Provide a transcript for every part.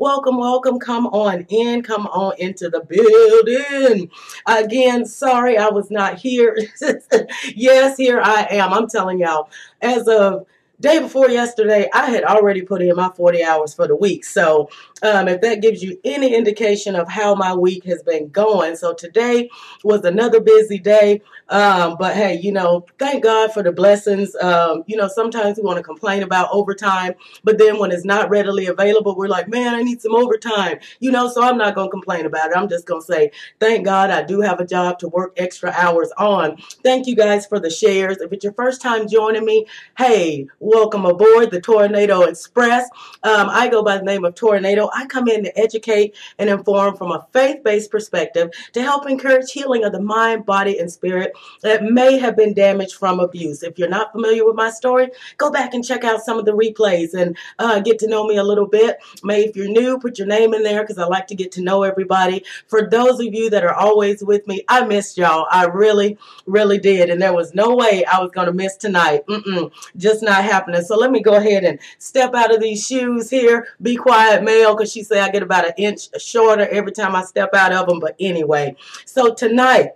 Welcome, welcome. Come on in. Come on into the building. Again, sorry I was not here. yes, here I am. I'm telling y'all, as of day before yesterday, I had already put in my 40 hours for the week. So um, if that gives you any indication of how my week has been going. So today was another busy day. Um, but hey, you know, thank God for the blessings. Um, you know, sometimes we want to complain about overtime, but then when it's not readily available, we're like, man, I need some overtime. You know, so I'm not going to complain about it. I'm just going to say, thank God I do have a job to work extra hours on. Thank you guys for the shares. If it's your first time joining me, hey, welcome aboard the Tornado Express. Um, I go by the name of Tornado. I come in to educate and inform from a faith based perspective to help encourage healing of the mind, body, and spirit that may have been damaged from abuse. If you're not familiar with my story, go back and check out some of the replays and uh, get to know me a little bit. May, if you're new, put your name in there because I like to get to know everybody. For those of you that are always with me, I missed y'all. I really, really did. And there was no way I was going to miss tonight. Mm-mm, just not happening happening. So let me go ahead and step out of these shoes here. Be quiet, Mel, because she said I get about an inch shorter every time I step out of them. But anyway, so tonight,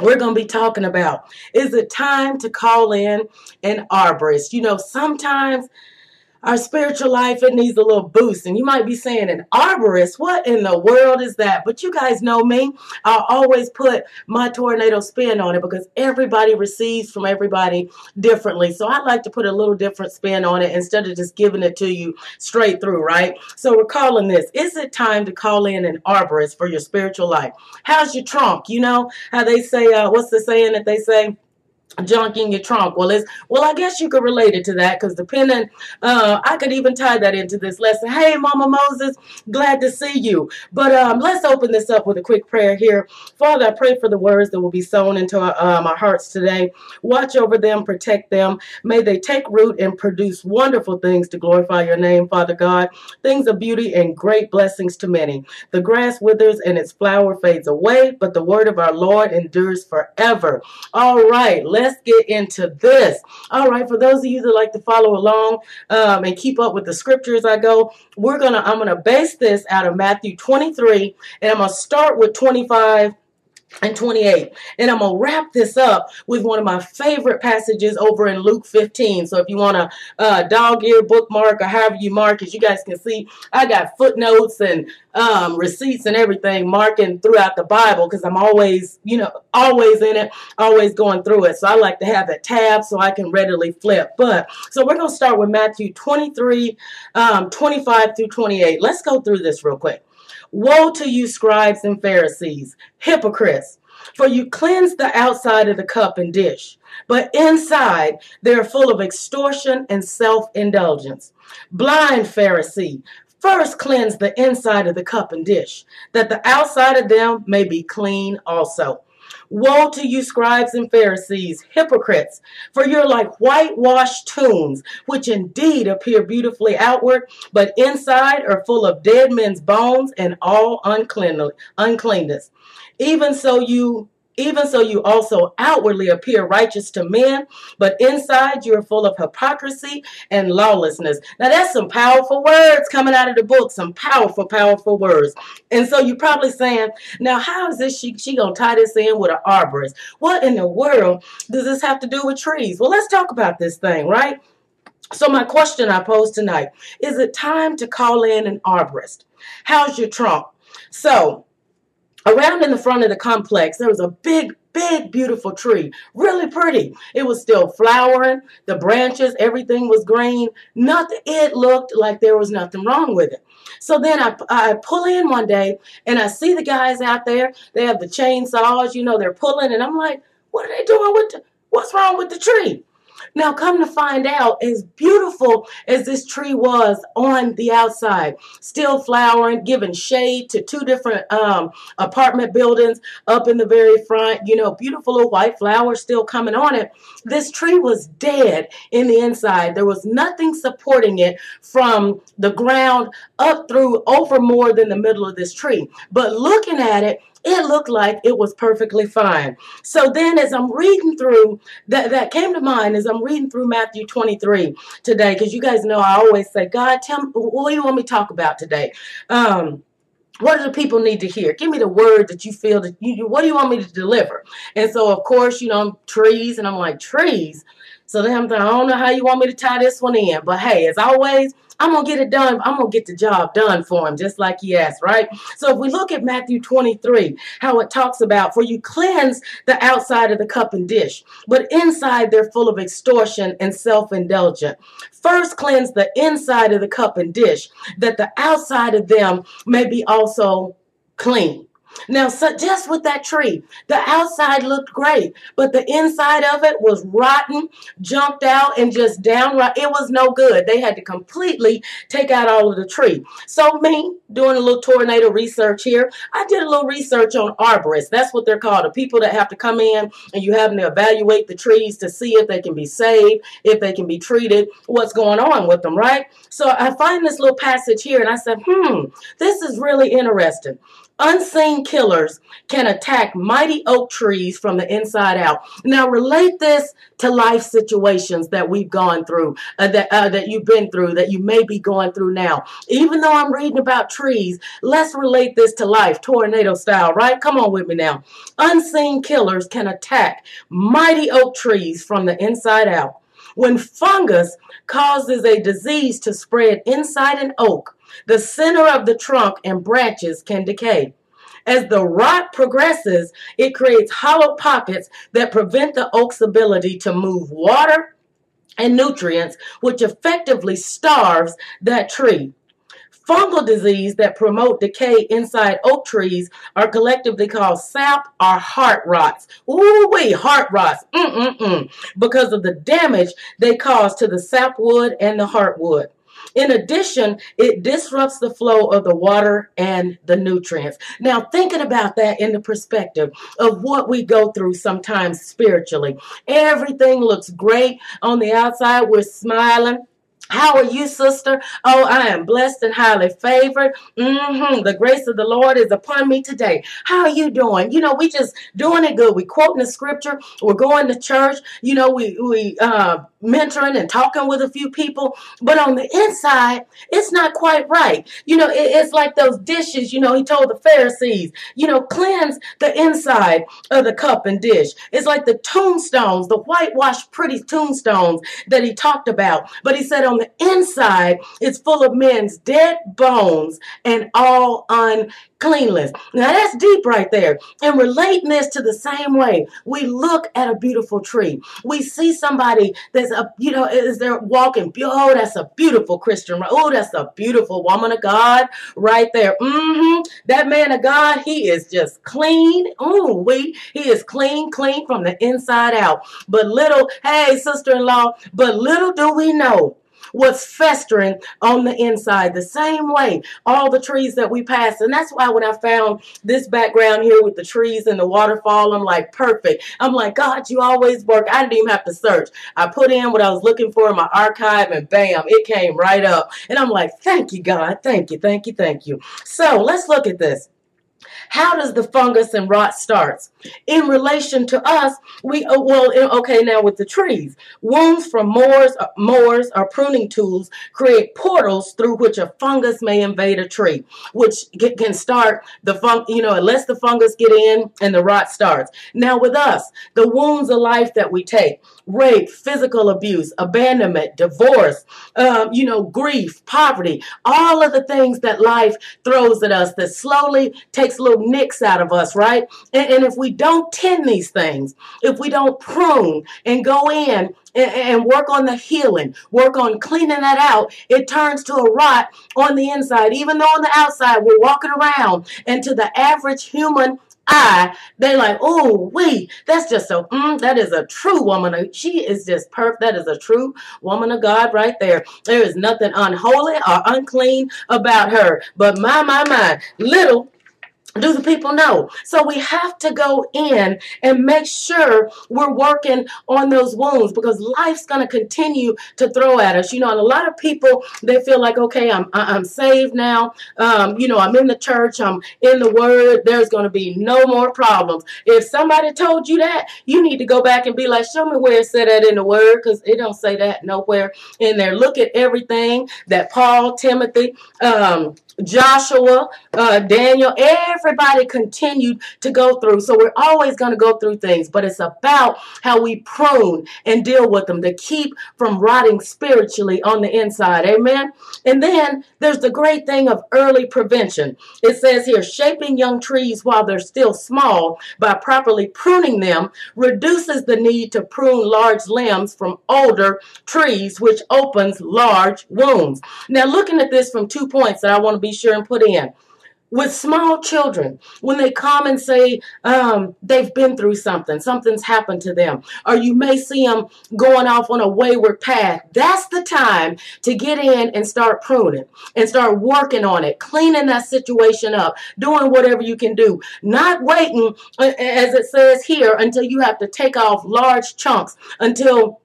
we're going to be talking about is it time to call in an arborist? You know, sometimes our spiritual life, it needs a little boost. And you might be saying, an arborist, what in the world is that? But you guys know me. I always put my tornado spin on it because everybody receives from everybody differently. So I like to put a little different spin on it instead of just giving it to you straight through, right? So we're calling this, is it time to call in an arborist for your spiritual life? How's your trunk? You know how they say, uh, what's the saying that they say? Junk in your trunk. Well, it's well, I guess you could relate it to that because depending, uh, I could even tie that into this lesson. Hey, Mama Moses, glad to see you. But um, let's open this up with a quick prayer here. Father, I pray for the words that will be sown into our, our hearts today. Watch over them, protect them. May they take root and produce wonderful things to glorify your name, Father God. Things of beauty and great blessings to many. The grass withers and its flower fades away, but the word of our Lord endures forever. All right, let's let's get into this. All right, for those of you that like to follow along um, and keep up with the scriptures I go, we're gonna I'm gonna base this out of Matthew 23, and I'm gonna start with 25 and 28. And I'm going to wrap this up with one of my favorite passages over in Luke 15. So if you want to uh, dog ear bookmark or however you mark, as you guys can see, I got footnotes and um, receipts and everything marking throughout the Bible because I'm always, you know, always in it, always going through it. So I like to have that tab so I can readily flip. But so we're going to start with Matthew 23, um, 25 through 28. Let's go through this real quick. Woe to you, scribes and Pharisees, hypocrites! For you cleanse the outside of the cup and dish, but inside they are full of extortion and self indulgence. Blind Pharisee, first cleanse the inside of the cup and dish, that the outside of them may be clean also. Woe to you, scribes and Pharisees, hypocrites, for you're like whitewashed tombs, which indeed appear beautifully outward, but inside are full of dead men's bones and all uncleanness. Even so, you even so, you also outwardly appear righteous to men, but inside you are full of hypocrisy and lawlessness. Now, that's some powerful words coming out of the book, some powerful, powerful words. And so you're probably saying, now, how is this she, she to tie this in with an arborist? What in the world does this have to do with trees? Well, let's talk about this thing, right? So, my question I pose tonight is it time to call in an arborist? How's your trunk? So, Around in the front of the complex, there was a big, big, beautiful tree. Really pretty. It was still flowering. The branches, everything was green. Nothing, it looked like there was nothing wrong with it. So then I, I pull in one day and I see the guys out there. They have the chainsaws, you know, they're pulling. And I'm like, what are they doing with the, what's wrong with the tree? Now, come to find out, as beautiful as this tree was on the outside, still flowering, giving shade to two different um, apartment buildings up in the very front, you know, beautiful little white flowers still coming on it. This tree was dead in the inside. There was nothing supporting it from the ground up through over more than the middle of this tree. But looking at it, it looked like it was perfectly fine. So then, as I'm reading through, that, that came to mind as I'm reading through Matthew 23 today, because you guys know I always say, God, tell me, what do you want me to talk about today? Um, what do the people need to hear? Give me the word that you feel that you, what do you want me to deliver? And so, of course, you know, trees, and I'm like, trees. So then I'm thinking, I don't know how you want me to tie this one in. But hey, as always, I'm going to get it done. I'm going to get the job done for him, just like he asked, right? So if we look at Matthew 23, how it talks about, for you cleanse the outside of the cup and dish, but inside they're full of extortion and self indulgent. First cleanse the inside of the cup and dish, that the outside of them may be also clean. Now, so just with that tree, the outside looked great, but the inside of it was rotten, jumped out, and just downright, it was no good. They had to completely take out all of the tree. So, me doing a little tornado research here, I did a little research on arborists. That's what they're called the people that have to come in and you have to evaluate the trees to see if they can be saved, if they can be treated, what's going on with them, right? So, I find this little passage here and I said, hmm, this is really interesting. Unseen killers can attack mighty oak trees from the inside out. Now, relate this to life situations that we've gone through, uh, that uh, that you've been through, that you may be going through now. Even though I'm reading about trees, let's relate this to life, tornado style, right? Come on with me now. Unseen killers can attack mighty oak trees from the inside out. When fungus causes a disease to spread inside an oak, the center of the trunk and branches can decay. As the rot progresses, it creates hollow pockets that prevent the oak's ability to move water and nutrients, which effectively starves that tree. Fungal disease that promote decay inside oak trees are collectively called sap or heart rots. Ooh wee, heart rots. Mm-mm-mm. Because of the damage they cause to the sapwood and the heartwood. In addition, it disrupts the flow of the water and the nutrients. Now, thinking about that in the perspective of what we go through sometimes spiritually, everything looks great on the outside. We're smiling how are you, sister? Oh, I am blessed and highly favored. Mm-hmm. The grace of the Lord is upon me today. How are you doing? You know, we just doing it good. We quoting the scripture. We're going to church. You know, we we uh, mentoring and talking with a few people. But on the inside, it's not quite right. You know, it, it's like those dishes. You know, he told the Pharisees. You know, cleanse the inside of the cup and dish. It's like the tombstones, the whitewashed, pretty tombstones that he talked about. But he said on the inside is full of men's dead bones and all uncleanness. Now that's deep right there. And relating this to the same way, we look at a beautiful tree. We see somebody that's a, you know, is there walking. Oh, that's a beautiful Christian. Oh, that's a beautiful woman of God right there. Mm-hmm. That man of God, he is just clean. Oh, we, he is clean, clean from the inside out. But little, hey, sister-in-law, but little do we know what's festering on the inside. The same way, all the trees that we pass. And that's why when I found this background here with the trees and the waterfall, I'm like, perfect. I'm like, God, you always work. I didn't even have to search. I put in what I was looking for in my archive and bam, it came right up. And I'm like, thank you, God. Thank you, thank you, thank you. So let's look at this. How does the fungus and rot starts? In relation to us, we uh, well okay now with the trees, wounds from mowers, uh, mowers or pruning tools create portals through which a fungus may invade a tree, which can start the fun you know unless the fungus get in and the rot starts. Now with us, the wounds of life that we take, rape, physical abuse, abandonment, divorce, um, you know, grief, poverty, all of the things that life throws at us that slowly takes little nicks out of us, right? And, and if we don't tend these things, if we don't prune and go in and, and work on the healing, work on cleaning that out, it turns to a rot on the inside. Even though on the outside we're walking around, and to the average human eye, they like, oh, wait, that's just so, mm, that is a true woman. She is just perfect. That is a true woman of God right there. There is nothing unholy or unclean about her. But my, my, my, little do the people know? So we have to go in and make sure we're working on those wounds because life's going to continue to throw at us. You know, and a lot of people they feel like, okay, I'm I'm saved now. Um, you know, I'm in the church. I'm in the Word. There's going to be no more problems. If somebody told you that, you need to go back and be like, show me where it said that in the Word because it don't say that nowhere in there. Look at everything that Paul, Timothy, um, Joshua, uh, Daniel, everybody continued to go through. So we're always going to go through things, but it's about how we prune and deal with them to keep from rotting spiritually on the inside. Amen. And then there's the great thing of early prevention. It says here, shaping young trees while they're still small by properly pruning them reduces the need to prune large limbs from older trees, which opens large wounds. Now, looking at this from two points that I want to be sure and put in. With small children, when they come and say um, they've been through something, something's happened to them, or you may see them going off on a wayward path, that's the time to get in and start pruning and start working on it, cleaning that situation up, doing whatever you can do. Not waiting, uh, as it says here, until you have to take off large chunks, until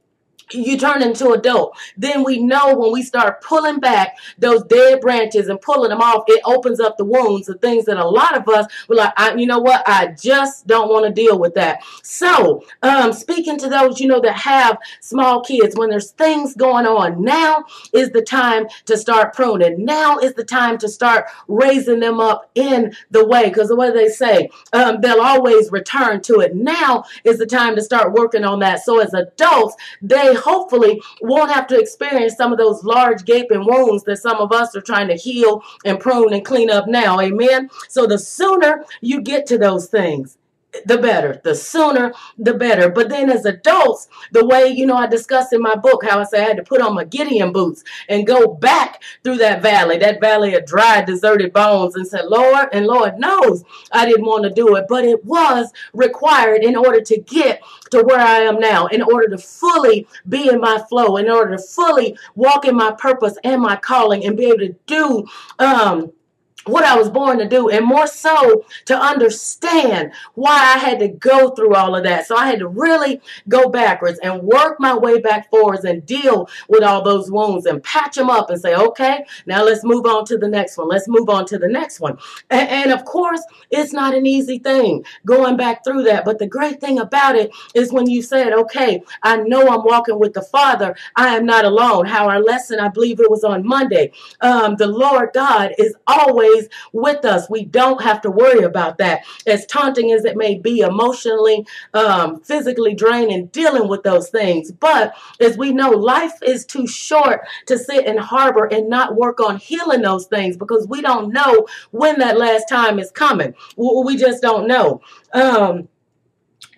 you turn into adult then we know when we start pulling back those dead branches and pulling them off it opens up the wounds the things that a lot of us were like I, you know what? I just don't want to deal with that. So um, speaking to those you know that have small kids when there's things going on now is the time to start pruning. Now is the time to start raising them up in the way because the way they say um, they'll always return to it. Now is the time to start working on that. So as adults they hopefully won't have to experience some of those large gaping wounds that some of us are trying to heal and prune and clean up now. Amen. So the sooner you get to those things, the better. The sooner, the better. But then as adults, the way, you know, I discussed in my book how I said I had to put on my Gideon boots and go back through that valley, that valley of dry, deserted bones, and said, Lord, and Lord knows I didn't want to do it, but it was required in order to get to where I am now, in order to fully be in my flow, in order to fully walk in my purpose and my calling and be able to do um what I was born to do, and more so to understand why I had to go through all of that. So I had to really go backwards and work my way back forwards and deal with all those wounds and patch them up and say, okay, now let's move on to the next one. Let's move on to the next one. And, and of course, it's not an easy thing going back through that. But the great thing about it is when you said, okay, I know I'm walking with the Father, I am not alone. How our lesson, I believe it was on Monday, um, the Lord God is always always with us. We don't have to worry about that. As taunting as it may be, emotionally, um, physically draining, dealing with those things. But as we know, life is too short to sit and harbor and not work on healing those things because we don't know when that last time is coming. We just don't know. Um,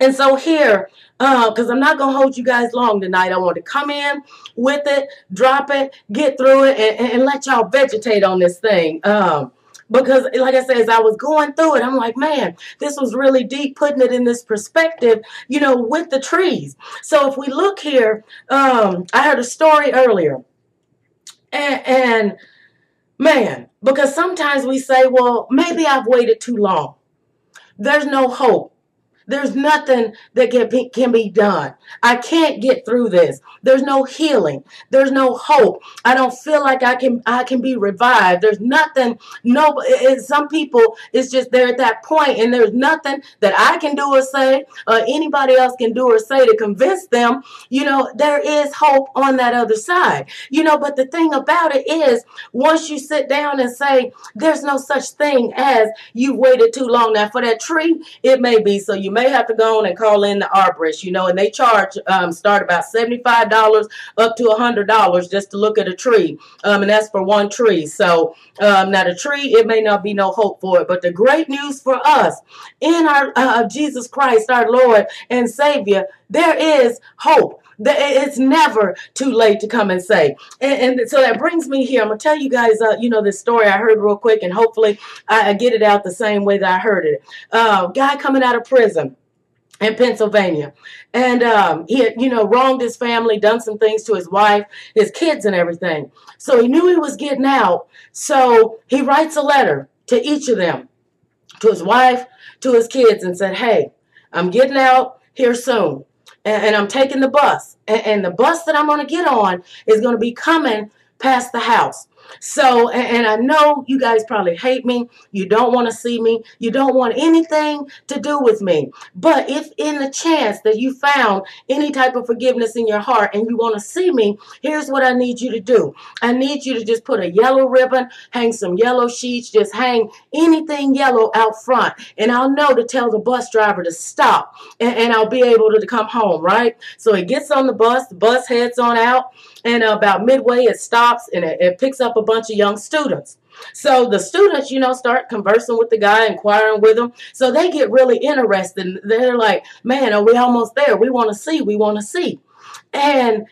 and so here, because uh, I'm not going to hold you guys long tonight. I want to come in with it, drop it, get through it, and, and let y'all vegetate on this thing. Um, because like I said, as I was going through it, I'm like, man, this was really deep, putting it in this perspective, you know, with the trees. So if we look here, um, I heard a story earlier, and, and man, because sometimes we say, well, maybe I've waited too long. There's no hope. There's nothing that can be, can be done. I can't get through this. There's no healing. There's no hope. I don't feel like I can I can be revived. There's nothing. No, it, some people it's just they're at that point, and there's nothing that I can do or say, or anybody else can do or say to convince them. You know, there is hope on that other side. You know, but the thing about it is, once you sit down and say, "There's no such thing as you've waited too long." Now, for that tree, it may be so you may have to go on and call in the arborist, you know, and they charge, um, start about $75 up to $100 just to look at a tree. Um, and that's for one tree. So um, now the tree, it may not be no hope for it. But the great news for us in our uh, Jesus Christ, our Lord and Savior, there is hope it's never too late to come and say. And, and so that brings me here. I'm going to tell you guys, uh, you know, this story I heard real quick, and hopefully I, I get it out the same way that I heard it. Uh, guy coming out of prison in Pennsylvania. And um, he had, you know, wronged his family, done some things to his wife, his kids, and everything. So he knew he was getting out. So he writes a letter to each of them. to his wife, to his kids, and said, Hey, I'm getting out here soon. And, and I'm taking the bus. And, and the bus that I'm going to get on is going to be coming past the house. So, and, and I know you guys probably hate me. You don't want to see me. You don't want anything to do with me. But if in the chance that you found any type of forgiveness in your heart and you want to see me, here's what I need you to do. I need you to just put a yellow ribbon, hang some yellow sheets, just hang anything yellow out front. And I'll know to tell the bus driver to stop and, and I'll be able to come home, right? So he gets on the bus, the bus heads on out, and about midway it stops and it, it picks up a bunch of young students. So the students, you know, start conversing with the guy, inquiring with him. So they get really interested. They're like, man, are we almost there? We want to see. We want to see. And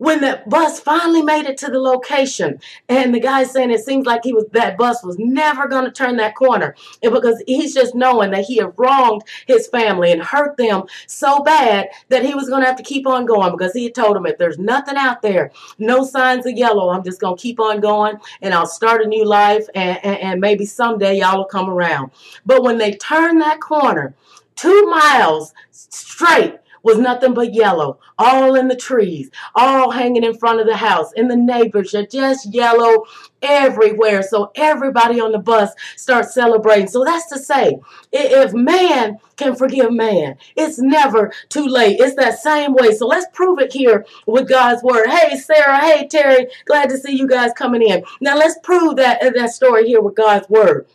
when the bus finally made it to the location and the guy saying it seems like he was that bus was never going to turn that corner and because he's just knowing that he had wronged his family and hurt them so bad that he was going to have to keep on going because he had told him if there's nothing out there no signs of yellow i'm just going to keep on going and i'll start a new life and, and, and maybe someday y'all will come around. But when they turned that corner two miles straight was nothing but yellow, all in the trees, all hanging in front of the house, and the neighbors just yellow everywhere. So everybody on the bus starts celebrating. So that's to say, if man can forgive man, it's never too late. It's that same way. So let's prove it here with God's word. Hey, Sarah. Hey, Terry. Glad to see you guys coming in. Now let's prove that that story here with God's word.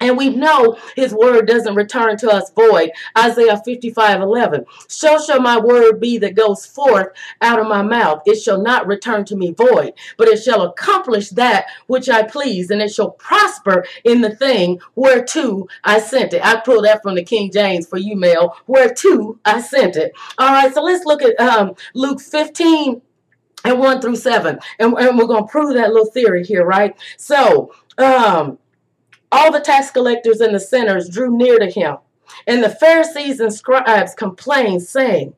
And we know his word doesn't return to us void. Isaiah 55 11. So shall my word be that goes forth out of my mouth. It shall not return to me void, but it shall accomplish that which I please, and it shall prosper in the thing whereto I sent it. I pulled that from the King James for you, Mel. Whereto I sent it. All right, so let's look at um, Luke 15 and 1 through 7. And, and we're going to prove that little theory here, right? So, um, all the tax collectors and the sinners drew near to him. And the Pharisees and scribes complained, saying,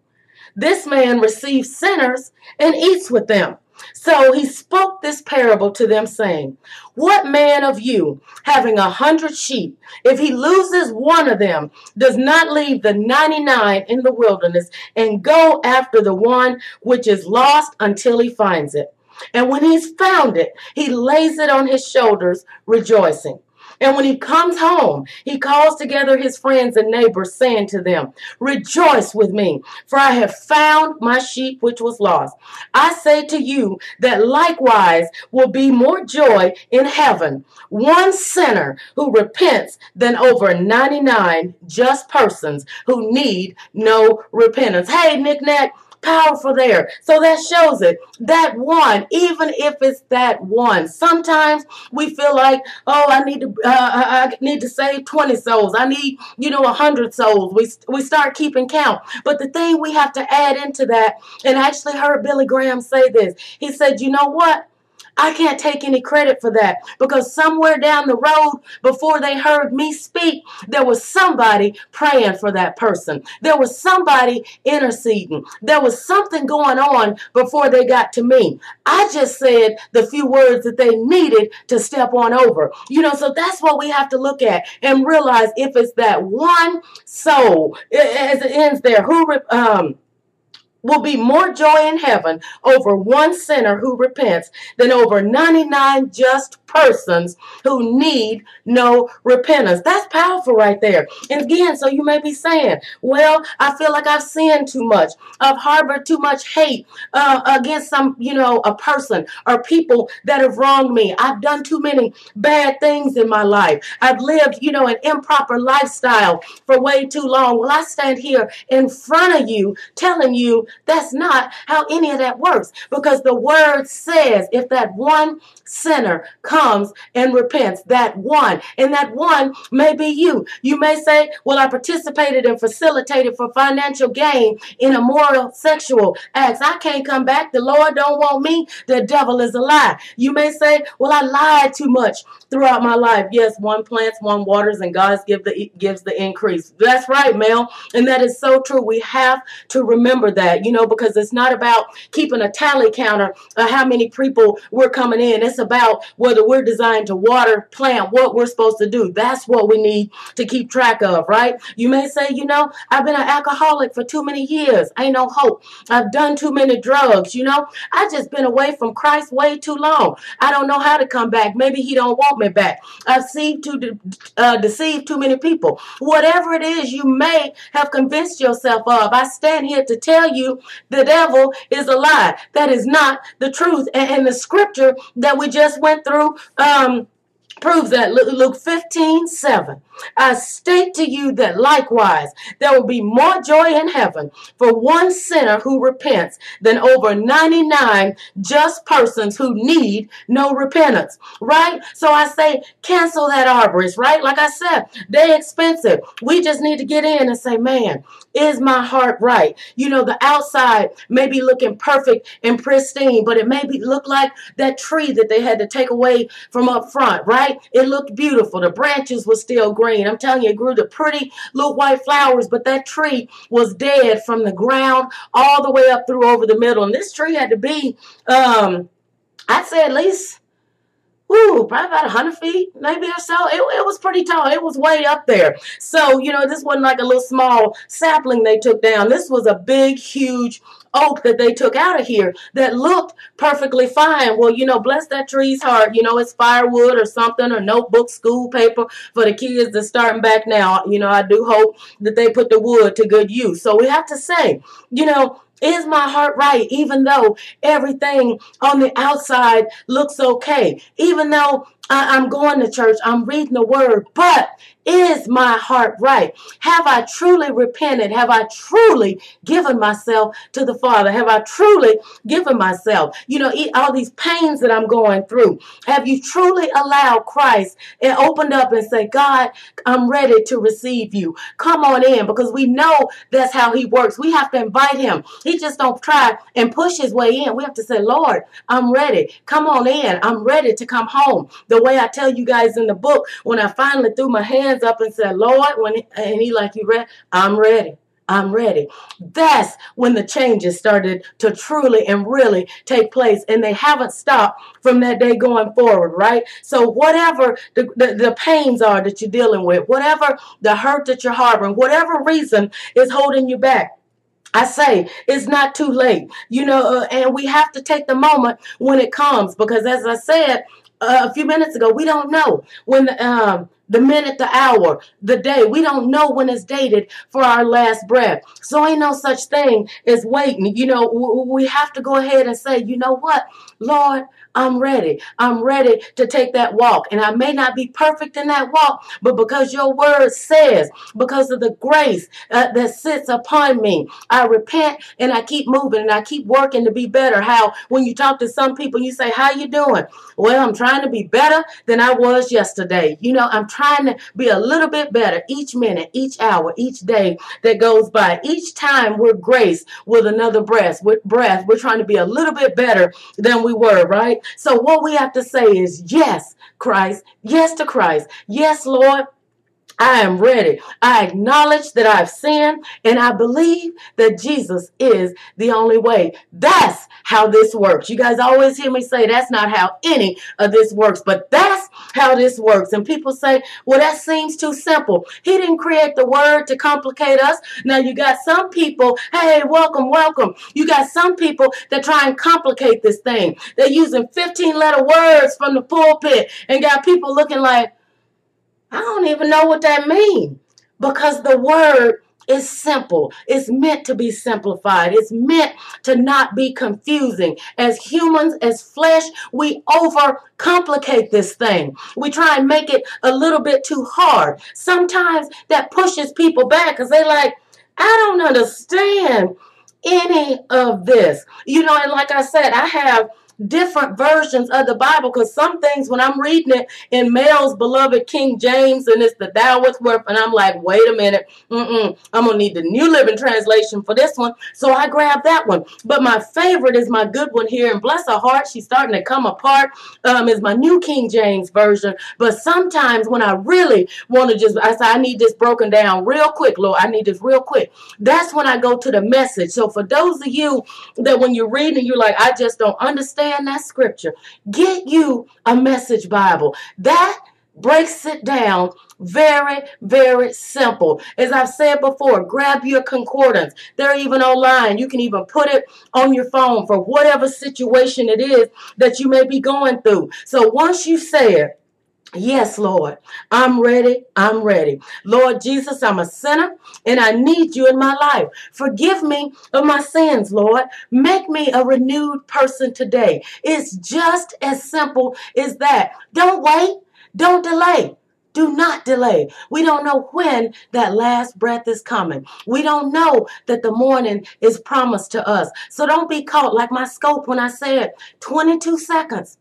This man receives sinners and eats with them. So he spoke this parable to them, saying, What man of you, having a hundred sheep, if he loses one of them, does not leave the ninety nine in the wilderness and go after the one which is lost until he finds it? And when he's found it, he lays it on his shoulders, rejoicing. And when he comes home, he calls together his friends and neighbors, saying to them, Rejoice with me, for I have found my sheep which was lost. I say to you that likewise will be more joy in heaven, one sinner who repents than over 99 just persons who need no repentance. Hey, Nick Nack powerful there. So that shows it. That one, even if it's that one, sometimes we feel like, oh, I need to, uh, I need to save 20 souls. I need, you know, 100 souls. We, we start keeping count. But the thing we have to add into that, and I actually heard Billy Graham say this. He said, you know what? I can't take any credit for that because somewhere down the road, before they heard me speak, there was somebody praying for that person. There was somebody interceding. There was something going on before they got to me. I just said the few words that they needed to step on over. You know, so that's what we have to look at and realize if it's that one soul, as it ends there, who, um, will be more joy in heaven over one sinner who repents than over 99 just persons who need no repentance. That's powerful right there. And again, so you may be saying, well, I feel like I've sinned too much. I've harbored too much hate uh, against some, you know, a person or people that have wronged me. I've done too many bad things in my life. I've lived, you know, an improper lifestyle for way too long. Well, I stand here in front of you telling you that's not how any of that works because the word says if that one sinner comes and repents, that one, and that one may be you. You may say, Well, I participated and facilitated for financial gain in immoral sexual acts. I can't come back. The Lord don't want me. The devil is a lie. You may say, Well, I lied too much throughout my life. Yes, one plants, one waters, and God give the, gives the increase. That's right, Mel. And that is so true. We have to remember that. You know, because it's not about keeping a tally counter of how many people we're coming in. It's about whether we're designed to water, plant, what we're supposed to do. That's what we need to keep track of, right? You may say, you know, I've been an alcoholic for too many years. Ain't no hope. I've done too many drugs, you know. I just been away from Christ way too long. I don't know how to come back. Maybe he don't want me back. I've seen to de- uh, deceive too many people. Whatever it is you may have convinced yourself of, I stand here to tell you the devil is a lie. That is not the truth. And, and the scripture that we just went through um, proves that. Luke 15, 7. I state to you that likewise there will be more joy in heaven for one sinner who repents than over 99 just persons who need no repentance. Right? So I say cancel that arborist, right? Like I said, they expensive. We just need to get in and say, man, is my heart right? You know, the outside may be looking perfect and pristine, but it may be look like that tree that they had to take away from up front, right? It looked beautiful. The branches were still green green. I'm telling you, it grew the pretty little white flowers, but that tree was dead from the ground all the way up through over the middle. And this tree had to be, um, I'd say at least Ooh, probably about 100 feet, maybe or so. It, it was pretty tall. It was way up there. So, you know, this wasn't like a little small sapling they took down. This was a big, huge oak that they took out of here that looked perfectly fine. Well, you know, bless that tree's heart. You know, it's firewood or something or notebook, school paper for the kids that's starting back now. You know, I do hope that they put the wood to good use. So we have to say, you know, is my heart right? Even though everything on the outside looks okay, even though I, am going to church, I'm reading the word, but is my heart right? Have I truly repented? Have I truly given myself to the Father? Have I truly given myself? You know, all these pains that I'm going through. Have you truly allowed Christ and opened up and say, God, I'm ready to receive you. Come on in because we know that's how he works. We have to invite him. He just don't try and push his way in. We have to say, Lord, I'm ready. Come on in. I'm ready to come home. The way I tell you guys in the book, when I finally threw my hands up and said, Lord, when he, and he like, you read, I'm ready. I'm ready. That's when the changes started to truly and really take place. And they haven't stopped from that day going forward, right? So, whatever the, the, the, pains are that you're dealing with, whatever the hurt that you're harboring, whatever reason is holding you back, I say it's not too late, you know, uh, and we have to take the moment when it comes because, as I said a few minutes ago, we don't know. When the, um, the minute, the hour, the day. We don't know when it's dated for our last breath. So ain't no such thing as waiting. You know, we have to go ahead and say, you know what, Lord, I'm ready. I'm ready to take that walk. And I may not be perfect in that walk, but because your word says, because of the grace uh, that sits upon me, I repent and I keep moving and I keep working to be better. How when you talk to some people, you say, how you doing? Well, I'm trying to be better than I was yesterday. You know, I'm trying to be a little bit better each minute, each hour, each day that goes by. Each time we're graced with another breath, with breath, we're trying to be a little bit better than we were, right? So what we have to say is yes, Christ, yes to Christ. Yes, Lord, I am ready. I acknowledge that I've sinned and I believe that Jesus is the only way. That's how this works. You guys always hear me say that's not how any of this works, but that's how this works. And people say, well, that seems too simple. He didn't create the word to complicate us. Now you got some people, hey, welcome, welcome. You got some people that try and complicate this thing. They're using 15 letter words from the pulpit and got people looking like, I don't even know what that means because the word is simple. It's meant to be simplified. It's meant to not be confusing. As humans, as flesh, we overcomplicate this thing. We try and make it a little bit too hard. Sometimes that pushes people back because they're like, I don't understand any of this. You know, and like I said, I have different versions of the Bible because some things, when I'm reading it in Mel's beloved King James and it's the thou worth, and I'm like, wait a minute, Mm-mm, I'm to need the New Living Translation for this one. So I grabbed that one. But my favorite is my good one here, and bless her heart, she's starting to come apart, um, is my New King James Version. But sometimes when I really want to just, I say, I need this broken down real quick, Lord, I need this real quick. That's when I go to the message. So for those of you that when you're reading, you're like, I just don't understand that scripture, get you a message Bible. That breaks it down very, very simple. As I've said before, grab your concordance. They're even online. You can even put it on your phone for whatever situation it is that you may be going through. So once you say it, Yes, Lord, I'm ready. I'm ready. Lord Jesus, I'm a sinner and I need you in my life. Forgive me of my sins, Lord. Make me a renewed person today. It's just as simple as that. Don't wait. Don't delay. Do not delay. We don't know when that last breath is coming. We don't know that the morning is promised to us. So don't be caught like my scope when I said 22 seconds.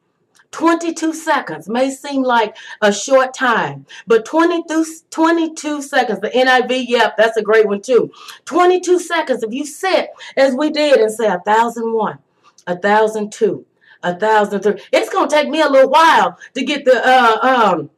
22 seconds may seem like a short time, but 22, 22 seconds, the NIV, yep, that's a great one too. 22 seconds, if you sit as we did and say a thousand one, a thousand two, a thousand three, it's going to take me a little while to get the, uh, um,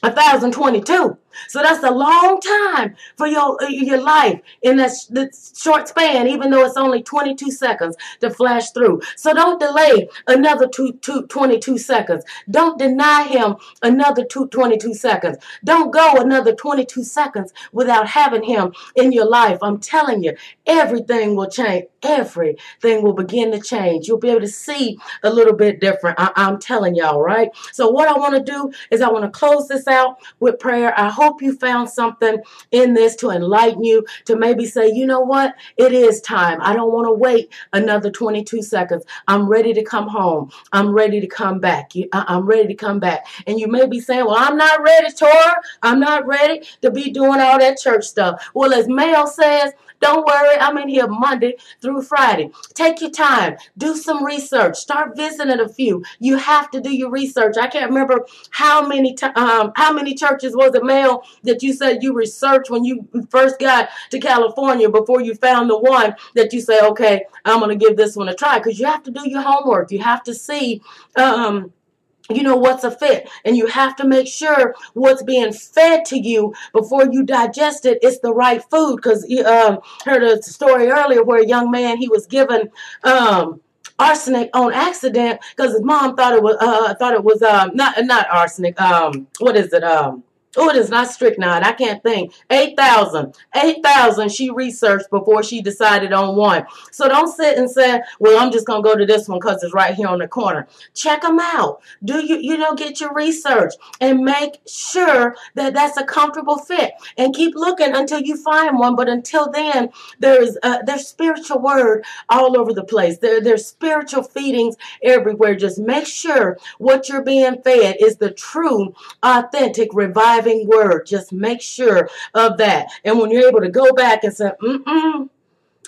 1022. So that's a long time for your uh, your life in that, that short span, even though it's only 22 seconds to flash through. So don't delay another two, two, 22 seconds. Don't deny him another two, 22 seconds. Don't go another 22 seconds without having him in your life. I'm telling you, everything will change. Everything will begin to change. You'll be able to see a little bit different. I, I'm telling y'all, right? So what I want to do is I want to close this out with prayer. I hope you found something in this to enlighten you, to maybe say, you know what? It is time. I don't want to wait another 22 seconds. I'm ready to come home. I'm ready to come back. I'm ready to come back. And you may be saying, well, I'm not ready, Tora. I'm not ready to be doing all that church stuff. Well, as Mel says, don't worry, I'm in here Monday through Friday. Take your time, do some research, start visiting a few. You have to do your research. I can't remember how many um, how many churches was it, Mel, that you said you researched when you first got to California before you found the one that you say, okay, I'm to give this one a try because you have to do your homework. You have to see. Um, you know what's a fit. And you have to make sure what's being fed to you before you digest it it is the right food. Because um, heard a story earlier where a young man he was given um, arsenic on accident because his mom thought it was uh, thought it was um, not not arsenic um, what is it um Oh, it is not strychnine. I can't think. 8,000. 8,000 she researched before she decided on one. So don't sit and say, well, I'm just going to go to this one because it's right here on the corner. Check them out. Do you, you know, get your research and make sure that that's a comfortable fit and keep looking until you find one. But until then, there's, uh, there's spiritual word all over the place. There, there's spiritual feedings everywhere. Just make sure what you're being fed is the true, authentic, revived word. Just make sure of that. And when you're able to go back and say, mm-mm,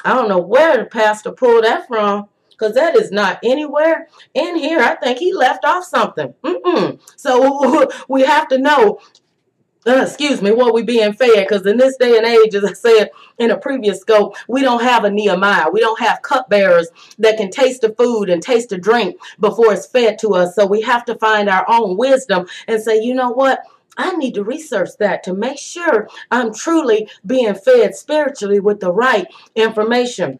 I don't know where the pastor pulled that from because that is not anywhere in here. I think he left off something. Mm-mm. So we have to know, uh, excuse me, what we being fed because in this day and age, as I said in a previous scope, we don't have a Nehemiah. We don't have cupbearers that can taste the food and taste the drink before it's fed to us. So we have to find our own wisdom and say, you know what? I need to research that to make sure I'm truly being fed spiritually with the right information.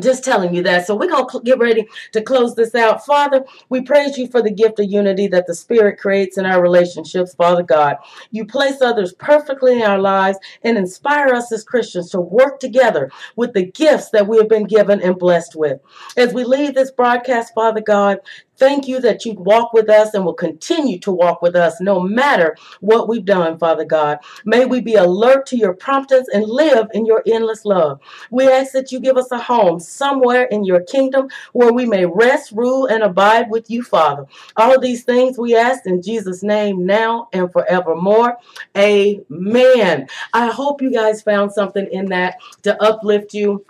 Just telling you that. So we're going to get ready to close this out. Father, we praise you for the gift of unity that the Spirit creates in our relationships, Father God. You place others perfectly in our lives and inspire us as Christians to work together with the gifts that we have been given and blessed with. As we leave this broadcast, Father God, Thank you that you walk with us and will continue to walk with us no matter what we've done, Father God. May we be alert to your promptings and live in your endless love. We ask that you give us a home somewhere in your kingdom where we may rest, rule, and abide with you, Father. All of these things we ask in Jesus' name now and forevermore. Amen. I hope you guys found something in that to uplift you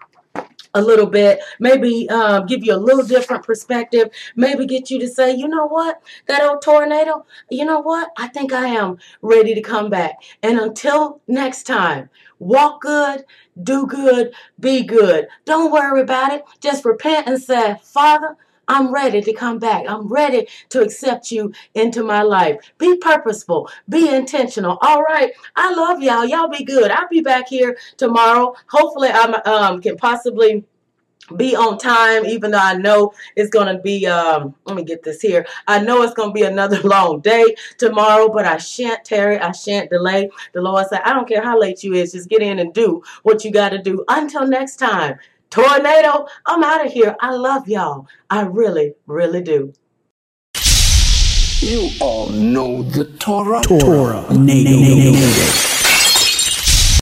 a little bit, maybe um, give you a little different perspective, maybe get you to say, you know what, that old tornado, you know what, I think I am ready to come back. And until next time, walk good, do good, be good. Don't worry about it. Just repent and say, Father, I'm ready to come back. I'm ready to accept you into my life. Be purposeful. Be intentional. All right. I love y'all. Y'all be good. I'll be back here tomorrow. Hopefully, I um, can possibly be on time even though i know it's going to be um let me get this here i know it's going to be another long day tomorrow but i shan't tarry i shan't delay the lord said i don't care how late you is just get in and do what you got to do until next time Tornado, I'm out of here. I love y'all. I really, really do. You all know the Torah. Torah. Torah. Native.